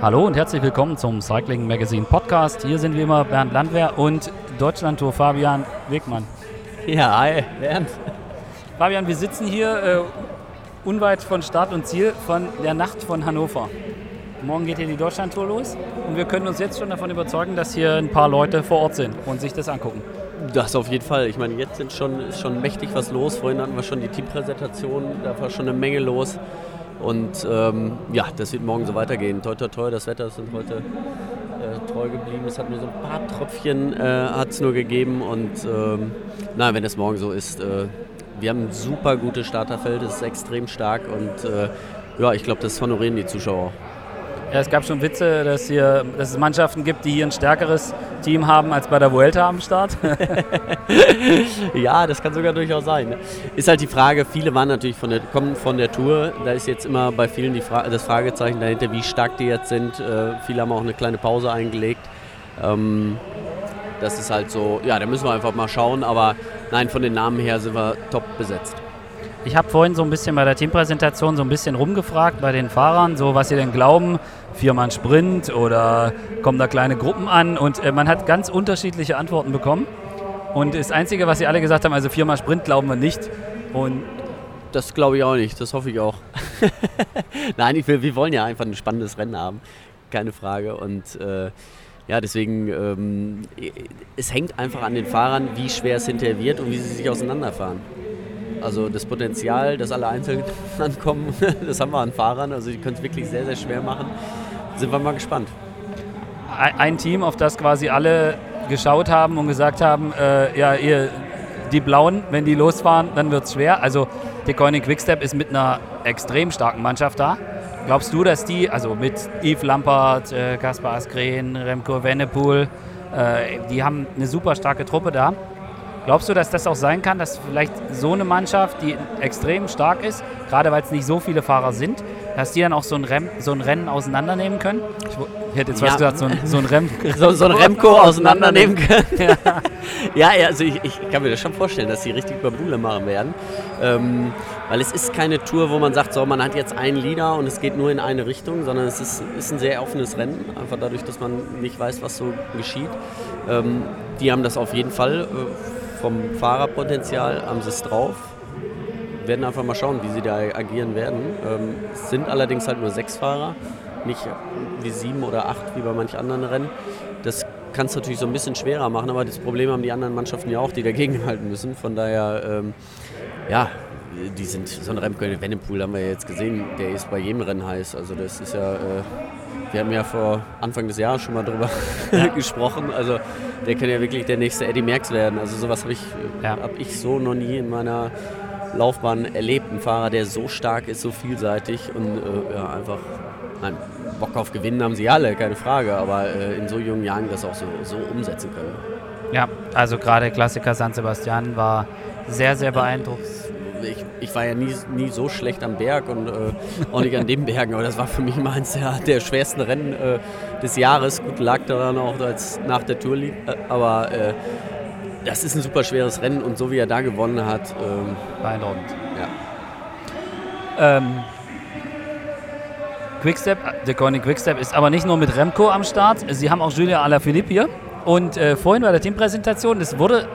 Hallo und herzlich willkommen zum Cycling Magazine Podcast. Hier sind wie immer Bernd Landwehr und Deutschlandtour Fabian Wegmann. Ja, hi, Bernd. Fabian, wir sitzen hier äh, unweit von Start und Ziel von der Nacht von Hannover. Morgen geht hier die Deutschlandtour los und wir können uns jetzt schon davon überzeugen, dass hier ein paar Leute vor Ort sind und sich das angucken. Das auf jeden Fall. Ich meine, jetzt sind schon, ist schon mächtig was los. Vorhin hatten wir schon die Teampräsentation, da war schon eine Menge los. Und ähm, ja, das wird morgen so weitergehen. Toi, toi, toi, das Wetter ist heute äh, treu geblieben. Es hat nur so ein paar Tröpfchen äh, nur gegeben. Und ähm, na, wenn es morgen so ist, äh, wir haben ein super gutes Starterfeld, es ist extrem stark und äh, ja, ich glaube, das honorieren die Zuschauer auch. Ja, es gab schon Witze, dass, hier, dass es Mannschaften gibt, die hier ein stärkeres Team haben als bei der Vuelta am Start. ja, das kann sogar durchaus sein. Ist halt die Frage, viele waren natürlich von der, kommen von der Tour. Da ist jetzt immer bei vielen die Fra das Fragezeichen dahinter, wie stark die jetzt sind. Äh, viele haben auch eine kleine Pause eingelegt. Ähm, das ist halt so, ja, da müssen wir einfach mal schauen. Aber nein, von den Namen her sind wir top besetzt. Ich habe vorhin so ein bisschen bei der Teampräsentation so ein bisschen rumgefragt bei den Fahrern, so was sie denn glauben, viermann Sprint oder kommen da kleine Gruppen an und äh, man hat ganz unterschiedliche Antworten bekommen. Und das Einzige, was sie alle gesagt haben, also viermann Sprint glauben wir nicht. Und das glaube ich auch nicht, das hoffe ich auch. Nein, ich will, wir wollen ja einfach ein spannendes Rennen haben, keine Frage. Und äh, ja, deswegen, ähm, es hängt einfach an den Fahrern, wie schwer es hinterher wird und wie sie sich auseinanderfahren. Also das Potenzial, dass alle einzeln ankommen, das haben wir an Fahrern. Also die können es wirklich sehr, sehr schwer machen. Sind wir mal gespannt. Ein Team, auf das quasi alle geschaut haben und gesagt haben, äh, ja, ihr, die Blauen, wenn die losfahren, dann wird es schwer. Also der Koenig Quickstep ist mit einer extrem starken Mannschaft da. Glaubst du, dass die, also mit Yves Lampert, äh, Kaspar Askren, Remco Wennepool, äh, die haben eine super starke Truppe da. Glaubst du, dass das auch sein kann, dass vielleicht so eine Mannschaft, die extrem stark ist, gerade weil es nicht so viele Fahrer sind, dass die dann auch so ein, Rem, so ein Rennen auseinandernehmen können? Ich, ich hätte jetzt ja. was gesagt, so ein, so ein, Rem so, so ein Remco auseinandernehmen können. ja. ja, also ich, ich, kann mir das schon vorstellen, dass sie richtig Babule machen werden. Ähm, weil es ist keine Tour, wo man sagt, so, man hat jetzt einen Leader und es geht nur in eine Richtung, sondern es ist, ist ein sehr offenes Rennen, einfach dadurch, dass man nicht weiß, was so geschieht. Ähm, die haben das auf jeden Fall. Äh, vom Fahrerpotenzial haben sie es drauf. Werden einfach mal schauen, wie sie da agieren werden. Ähm, es sind allerdings halt nur sechs Fahrer, nicht wie sieben oder acht wie bei manch anderen Rennen. Das kann es natürlich so ein bisschen schwerer machen, aber das Problem haben die anderen Mannschaften ja auch, die dagegen halten müssen. Von daher, ähm, ja, die sind so ein Remco Wennepool haben wir ja jetzt gesehen, der ist bei jedem Rennen heiß. Also das ist ja, äh, wir haben ja vor Anfang des Jahres schon mal drüber gesprochen. Also der kann ja wirklich der nächste Eddie Merckx werden. Also sowas habe ich, ja. hab ich so noch nie in meiner Laufbahn erlebt. Ein Fahrer, der so stark ist, so vielseitig und äh, ja, einfach nein, Bock auf Gewinnen haben sie alle, keine Frage, aber äh, in so jungen Jahren das auch so, so umsetzen können. Ja, also gerade Klassiker San Sebastian war sehr, sehr beeindruckend ich, ich war ja nie, nie so schlecht am Berg und äh, auch nicht an den Bergen, aber das war für mich immer eines der, der schwersten Rennen äh, des Jahres. Gut, lag daran auch als nach der Tour liegt, äh, aber äh, das ist ein super schweres Rennen und so wie er da gewonnen hat. Ähm, Beeindruckend. Ja. Ähm, Quickstep, der Koenig Quickstep ist aber nicht nur mit Remco am Start, sie haben auch Julia Alaphilippe hier. Und äh, vorhin bei der Teampräsentation, das wurde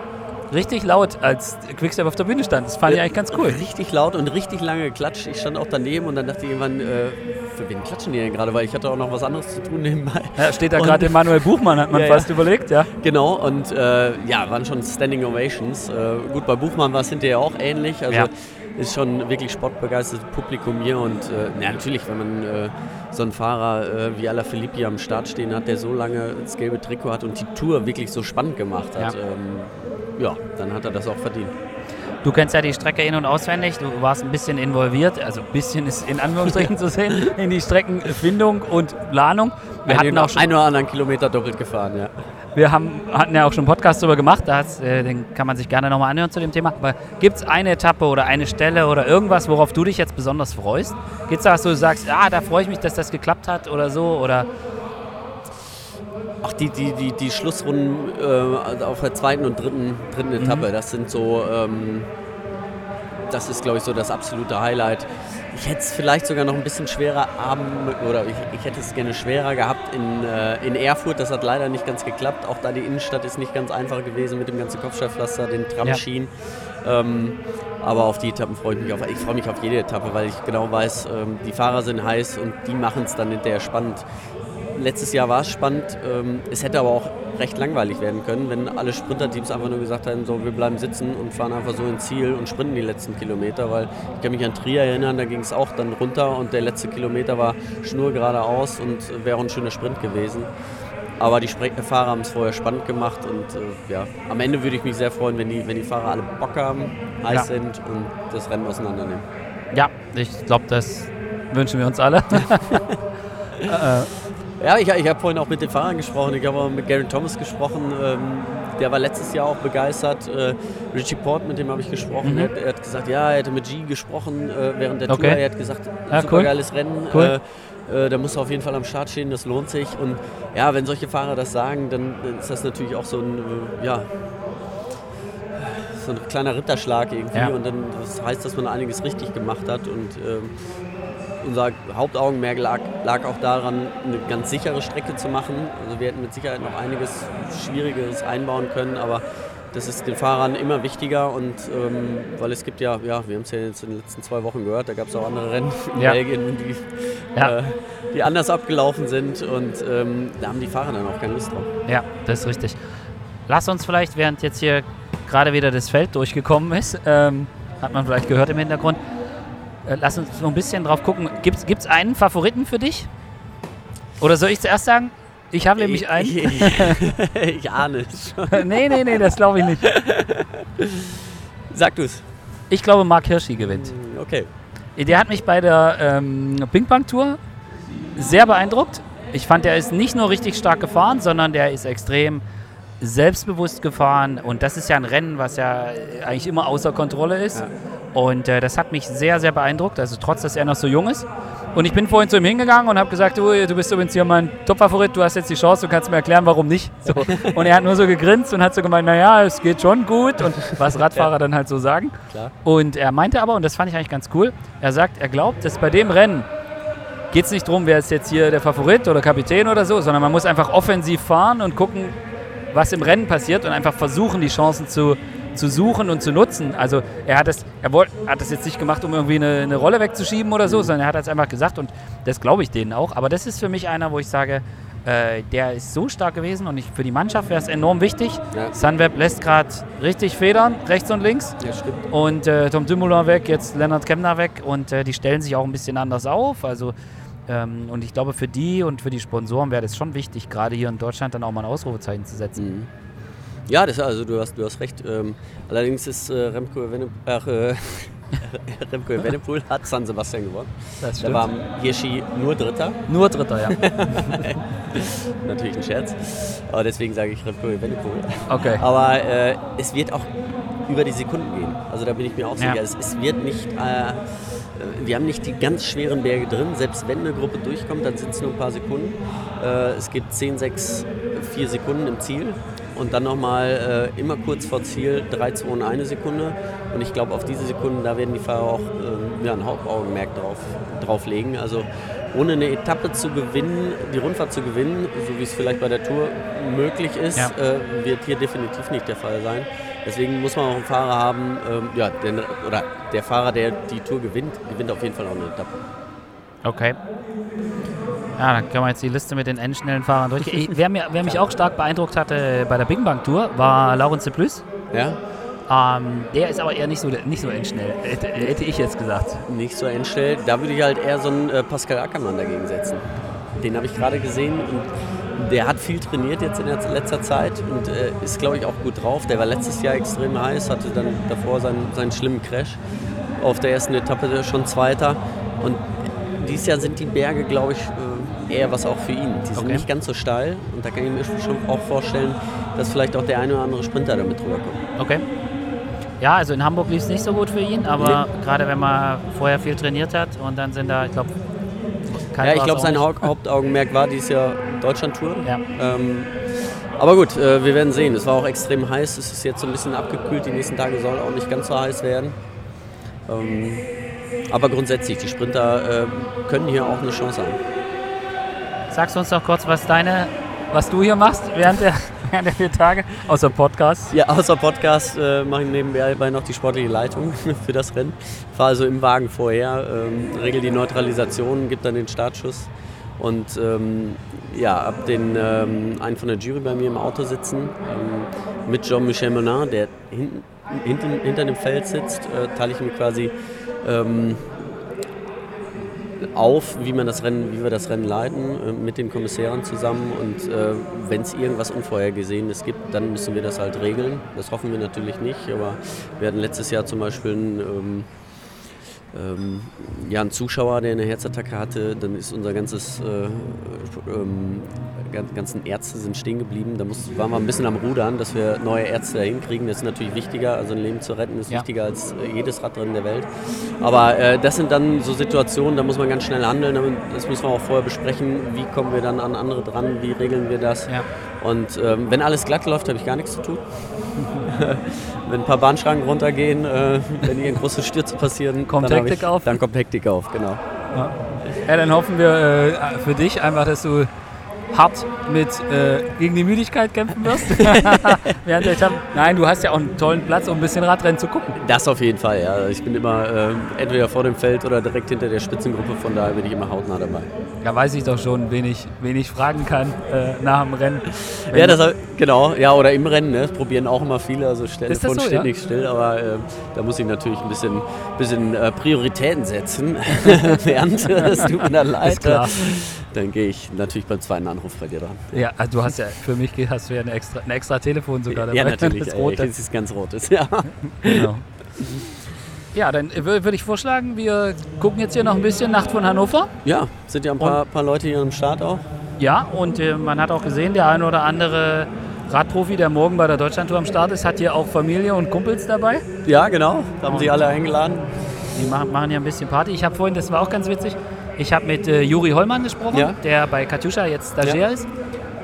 richtig laut, als Quickstep auf der Bühne stand. Das fand ich eigentlich ganz cool. Richtig laut und richtig lange geklatscht. Ich stand auch daneben und dann dachte ich irgendwann, äh, für wen klatschen die denn gerade? Weil ich hatte auch noch was anderes zu tun nebenbei. Ja, steht da gerade Emanuel Buchmann, hat man ja, fast ja. überlegt, ja. Genau, und äh, ja, waren schon Standing Ovations. Äh, gut, bei Buchmann war es hinterher auch ähnlich. Also ja. ist schon wirklich sportbegeistertes Publikum hier und äh, ja, natürlich, wenn man äh, so einen Fahrer äh, wie Alaphilippi am Start stehen hat, der so lange das gelbe Trikot hat und die Tour wirklich so spannend gemacht hat. Ähm, ja, dann hat er das auch verdient. Du kennst ja die Strecke in- und auswendig, du warst ein bisschen involviert, also ein bisschen ist in Anführungsstrichen zu sehen, in die Streckenfindung und Planung. Wir hatten auch schon einen oder anderen Kilometer doppelt gefahren, ja. Wir haben, hatten ja auch schon einen Podcast darüber gemacht, das, äh, den kann man sich gerne nochmal anhören zu dem Thema. Aber gibt es eine Etappe oder eine Stelle oder irgendwas, worauf du dich jetzt besonders freust? Gibt es da was, wo du sagst, ja, da freue ich mich, dass das geklappt hat oder so? Oder Ach, die, die, die, die Schlussrunden äh, auf der zweiten und dritten, dritten mhm. Etappe, das sind so, ähm, das ist, glaube ich, so das absolute Highlight. Ich hätte es vielleicht sogar noch ein bisschen schwerer haben, oder ich, ich hätte es gerne schwerer gehabt in, äh, in Erfurt. Das hat leider nicht ganz geklappt. Auch da die Innenstadt ist nicht ganz einfach gewesen mit dem ganzen Kopfsteinpflaster, den Tramschienen. Ja. Ähm, aber auf die Etappen freue ich mich auf. Ich freue mich auf jede Etappe, weil ich genau weiß, ähm, die Fahrer sind heiß und die machen es dann hinterher spannend. Letztes Jahr war es spannend. Ähm, es hätte aber auch recht langweilig werden können, wenn alle Sprinterteams einfach nur gesagt hätten, so wir bleiben sitzen und fahren einfach so ins Ziel und sprinten die letzten Kilometer, weil ich kann mich an Trier erinnern, da ging es auch dann runter und der letzte Kilometer war schnur geradeaus und wäre auch ein schöner Sprint gewesen. Aber die Fahrer haben es vorher spannend gemacht und äh, ja, am Ende würde ich mich sehr freuen, wenn die, wenn die Fahrer alle Bock haben, heiß ja. sind und das Rennen auseinandernehmen. Ja, ich glaube, das wünschen wir uns alle. äh, ja, ich, ich habe vorhin auch mit den Fahrern gesprochen. Ich habe auch mit Gary Thomas gesprochen. Ähm, der war letztes Jahr auch begeistert. Äh, Richie Port, mit dem habe ich gesprochen. Mhm. Er, er, hat gesagt, ja, er hätte mit G gesprochen äh, während der okay. Tour. Er hat gesagt, ja, super cool. geiles Rennen. Cool. Äh, äh, da muss er auf jeden Fall am Start stehen, das lohnt sich. Und ja, wenn solche Fahrer das sagen, dann ist das natürlich auch so ein, äh, ja, so ein kleiner Ritterschlag irgendwie. Ja. Und dann das heißt, dass man einiges richtig gemacht hat. Und ähm, unser Hauptaugenmerk lag, lag, auch daran, eine ganz sichere Strecke zu machen. Also wir hätten mit Sicherheit noch einiges Schwierigeres einbauen können, aber das ist den Fahrern immer wichtiger und ähm, weil es gibt ja, ja, wir haben es ja jetzt in den letzten zwei Wochen gehört, da gab es auch andere Rennen in ja. Belgien, die, ja. äh, die anders abgelaufen sind und ähm, da haben die Fahrer dann auch keine Lust drauf. Ja, das ist richtig. Lass uns vielleicht, während jetzt hier gerade wieder das Feld durchgekommen ist, ähm, hat man vielleicht gehört im Hintergrund, lass uns so ein bisschen drauf gucken. Gibt es einen Favoriten für dich? Oder soll ich zuerst sagen? Ich habe nämlich einen. ich ahne es schon. nee, nee, nee, das glaube ich nicht. Sag du es. Ich glaube, Mark Hirschi gewinnt. Hm, okay. Der hat mich bei der ähm, Ping Pong Tour sehr beeindruckt. Ich fand, der ist nicht nur richtig stark gefahren, sondern der ist extrem selbstbewusst gefahren. Und das ist ja ein Rennen, was ja eigentlich immer außer Kontrolle ist. Ja. Und äh, das hat mich sehr, sehr beeindruckt, also trotz, dass er noch so jung ist. Und ich bin vorhin zu ihm hingegangen und habe gesagt, du, du bist übrigens hier mein Top-Favorit, du hast jetzt die Chance, du kannst mir erklären, warum nicht. So. Und er hat nur so gegrinst und hat so gemeint, naja, es geht schon gut und was Radfahrer ja. dann halt so sagen. Klar. Und er meinte aber, und das fand ich eigentlich ganz cool, er sagt, er glaubt, dass bei dem Rennen geht es nicht darum, wer ist jetzt hier der Favorit oder Kapitän oder so, sondern man muss einfach offensiv fahren und gucken, was im Rennen passiert und einfach versuchen, die Chancen zu, zu suchen und zu nutzen. Also er hat das, er wollt, hat das jetzt nicht gemacht, um irgendwie eine, eine Rolle wegzuschieben oder so, mhm. sondern er hat das einfach gesagt und das glaube ich denen auch. Aber das ist für mich einer, wo ich sage, äh, der ist so stark gewesen und ich, für die Mannschaft wäre es enorm wichtig. Ja. Sunweb lässt gerade richtig federn, rechts und links. Ja, stimmt. Und äh, Tom Dumoulin weg, jetzt Lennart Kemner weg und äh, die stellen sich auch ein bisschen anders auf. Also ähm, und ich glaube, für die und für die Sponsoren wäre das schon wichtig, gerade hier in Deutschland dann auch mal ein Ausrufezeichen zu setzen. Mhm. Ja, das, also du hast, du hast recht. Ähm, allerdings ist äh, Remco, äh, Remco Evenepoel hat San Sebastian gewonnen. Das stimmt. Da war Hirschi nur Dritter. Nur Dritter, ja. Natürlich ein Scherz. Aber deswegen sage ich Remco Evenepoel. Okay. Aber äh, es wird auch über die Sekunden gehen. Also da bin ich mir auch sicher. Ja. Es, es, wird nicht... Äh, wir haben nicht die ganz schweren Berge drin. Selbst wenn eine Gruppe durchkommt, dann sind es nur ein paar Sekunden. Äh, es gibt 10, 6, 4 Sekunden im Ziel und dann nochmal äh, immer kurz vor Ziel 3, 2 und 1 Sekunde. Und ich glaube, auf diese Sekunden, da werden die Fahrer auch äh, ja, ein Hauptaugenmerk drauf, drauf legen. Also ohne eine Etappe zu gewinnen, die Rundfahrt zu gewinnen, so wie es vielleicht bei der Tour möglich ist, ja. äh, wird hier definitiv nicht der Fall sein. Deswegen muss man auch einen Fahrer haben, ähm, ja, den, oder der Fahrer, der die Tour gewinnt, gewinnt auf jeden Fall auch eine Etappe. Okay. Ja, dann können wir jetzt die Liste mit den endschnellen Fahrern durchgehen. wer, mir, wer mich auch stark beeindruckt hatte bei der Bing Bang Tour, war Laurens de Plus. Ja. Ähm, der ist aber eher nicht so, nicht so endschnell, hätte, hätte, ich jetzt gesagt. Nicht so endschnell. Da würde ich halt eher so einen äh, Pascal Ackermann dagegen setzen. Den habe ich gerade gesehen und der hat viel trainiert jetzt in letzter Zeit und äh, ist, glaube ich, auch gut drauf. Der war letztes Jahr extrem heiß, hatte dann davor seinen, seinen schlimmen Crash. Auf der ersten Etappe schon Zweiter. Und dieses Jahr sind die Berge, glaube ich, äh, eher was auch für ihn. Die sind okay. nicht ganz so steil und da kann ich mir schon auch vorstellen, dass vielleicht auch der eine oder andere Sprinter damit rüberkommt. Okay. Ja, also in Hamburg lief es nicht so gut für ihn, aber nee. gerade wenn man vorher viel trainiert hat und dann sind da, ich glaube, Ja, ich glaube, sein Hauptaugenmerk war dieses Jahr Deutschland-Tour. Ja. Ähm, aber gut, äh, wir werden sehen. Es war auch extrem heiß. Es ist jetzt so ein bisschen abgekühlt. Die nächsten Tage soll auch nicht ganz so heiß werden. Ähm, aber grundsätzlich, die Sprinter äh, können hier auch eine Chance haben. Sagst du uns doch kurz, was deine, was du hier machst während der, während der vier Tage, außer Podcast? Ja, außer Podcast äh, mache ich nebenbei noch die sportliche Leitung für das Rennen. Fahre also im Wagen vorher, ähm, regel die Neutralisation, gebe dann den Startschuss und ähm, ja, ab den ähm, einen von der Jury bei mir im Auto sitzen ähm, mit Jean-Michel Monin, der hinten, hinten, hinter dem Feld sitzt, äh, teile ich mir quasi ähm, auf, wie, man das Rennen, wie wir das Rennen leiten, äh, mit den Kommissären zusammen. Und äh, wenn es irgendwas Unvorhergesehenes gibt, dann müssen wir das halt regeln. Das hoffen wir natürlich nicht, aber wir hatten letztes Jahr zum Beispiel ein ähm, ähm, ja, ein Zuschauer, der eine Herzattacke hatte, dann ist unser ganzes, äh, ähm, ganzen Ärzte sind stehen geblieben. Da muss, waren wir ein bisschen am Rudern, dass wir neue Ärzte da hinkriegen. Das ist natürlich wichtiger, also ein Leben zu retten ist ja. wichtiger als äh, jedes Radrennen der Welt. Aber äh, das sind dann so Situationen, da muss man ganz schnell handeln. Das müssen wir auch vorher besprechen. Wie kommen wir dann an andere dran? Wie regeln wir das? Ja. Und ähm, wenn alles glatt läuft, habe ich gar nichts zu tun. wenn ein paar Bahnschranken runtergehen, äh, wenn hier große Stürze passieren, kommt dann Hektik ich, auf. Dann kommt Hektik auf, genau. Ja. ja dann hoffen wir äh, für dich einfach, dass du hart mit äh, gegen die Müdigkeit kämpfen wirst. Während der Etappe. Nein, du hast ja auch einen tollen Platz, um ein bisschen Radrennen zu gucken. Das auf jeden Fall, ja. Ich bin immer äh, entweder vor dem Feld oder direkt hinter der Spitzengruppe, von daher bin ich immer hautnah dabei. Da weiß ich doch schon, wen ich, wen ich fragen kann äh, nach dem Rennen. Ja, das, genau, ja, oder im Rennen, ne? das probieren auch immer viele, also Telefon so, steht ja? nicht still, aber äh, da muss ich natürlich ein bisschen, bisschen äh, Prioritäten setzen, während es tut mir leid. Dann gehe ich natürlich beim zweiten Anruf bei dir dran. Ja, also du hast ja, für mich hast du ja ein extra, ein extra Telefon sogar dabei. Ja, natürlich, das, rot, das ist ganz rotes, ja. Genau. Ja, dann würde ich vorschlagen, wir gucken jetzt hier noch ein bisschen Nacht von Hannover. Ja, sind ja ein paar, paar Leute hier am Start auch. Ja, und äh, man hat auch gesehen, der eine oder andere Radprofi, der morgen bei der Deutschlandtour am Start ist, hat hier auch Familie und Kumpels dabei. Ja, genau. Da haben sie alle eingeladen. Die machen, machen hier ein bisschen Party. Ich habe vorhin, das war auch ganz witzig, ich habe mit äh, Juri Hollmann gesprochen, ja. der bei Katjuscha jetzt Stagiaire ja. ist.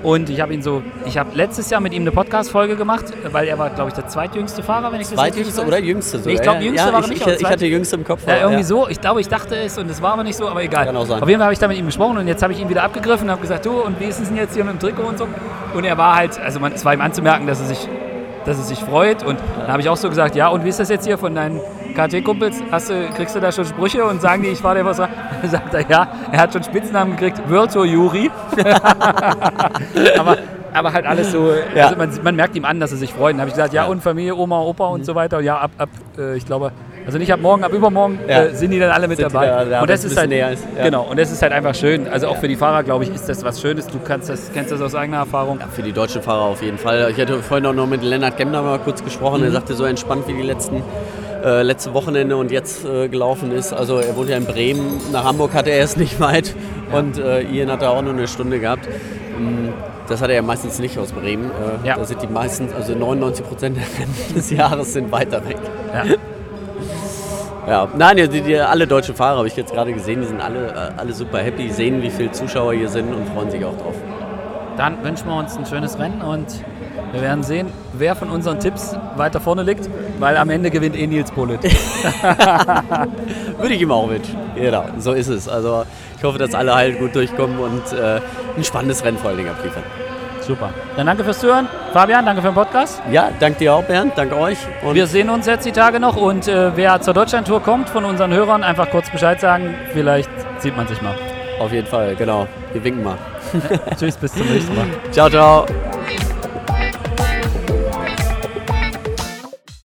Und ich habe ihn so, ich habe letztes Jahr mit ihm eine Podcast-Folge gemacht, weil er war, glaube ich, der zweitjüngste Fahrer, wenn ich das richtig weiß. oder jüngste so. Nee, ich glaube, jüngste ja, war ich, nicht. Ich, ich hatte jüngste im Kopf. Ja, irgendwie ja. so. Ich glaube, ich dachte es und es war aber nicht so, aber egal. Kann auch sein. Auf jeden Fall habe ich da mit ihm gesprochen und jetzt habe ich ihn wieder abgegriffen und habe gesagt, du, und wie ist es denn jetzt hier mit dem Trikot und so? Und er war halt, also man, es war ihm anzumerken, dass er sich, dass er sich freut. Und dann habe ich auch so gesagt, ja, und wie ist das jetzt hier von deinen KT-Kumpels, kriegst du da schon Sprüche und sagen die, ich war der was? sagt er, ja, er hat schon Spitznamen gekriegt, Virtual Juri. aber, aber halt alles so, ja. also man, man, merkt ihm an, dass er sich freut. Dann habe ich gesagt, ja, und Familie, Oma, Opa und mhm. so weiter. Ja, ab, ab äh, ich glaube, also nicht ab morgen, ab übermorgen ja. äh, sind die dann alle mit sind dabei. Da, da und das ist halt, ist, ja. genau, und das ist halt einfach schön. Also auch für die Fahrer, glaube ich, ist das was Schönes. Du kannst das, kennst das aus eigener Erfahrung. Ja, für die deutschen Fahrer auf jeden Fall. Ich hatte vorhin auch noch mit Lennart Gemner mal kurz gesprochen. Mhm. Er sagte so entspannt wie die letzten äh, letzte Wochenende und jetzt äh, gelaufen ist. Also er wohnt ja in Bremen, nach Hamburg hatte er es nicht weit und äh, Ian hat er auch nur eine Stunde gehabt. Ähm, das hat er ja meistens nicht aus Bremen. Äh, ja. Da sind die meisten, also 99 Prozent des Jahres sind weiter weg. Ja. Ja, nein, die, die, alle deutschen Fahrer habe ich jetzt gerade gesehen, die sind alle, äh, alle super happy, sehen, wie viele Zuschauer hier sind und freuen sich auch drauf. Dann wünschen wir uns ein schönes Rennen und wir werden sehen, wer von unseren Tipps weiter vorne liegt, weil am Ende gewinnt eh Nils Polit. Würde ich ihm auch wünschen. Genau, so ist es. Also ich hoffe, dass alle halt gut durchkommen und äh, ein spannendes Rennen vor allen Dingen abliefern. Super. Dann danke fürs Zuhören. Fabian, danke für den Podcast. Ja, danke dir auch, Bernd. Danke euch. Und wir sehen uns jetzt die Tage noch und äh, wer zur Deutschlandtour kommt von unseren Hörern, einfach kurz Bescheid sagen. Vielleicht sieht man sich mal. Auf jeden Fall, genau. Wir winken mal. Tschüss, bis zum nächsten Mal. Ciao, ciao.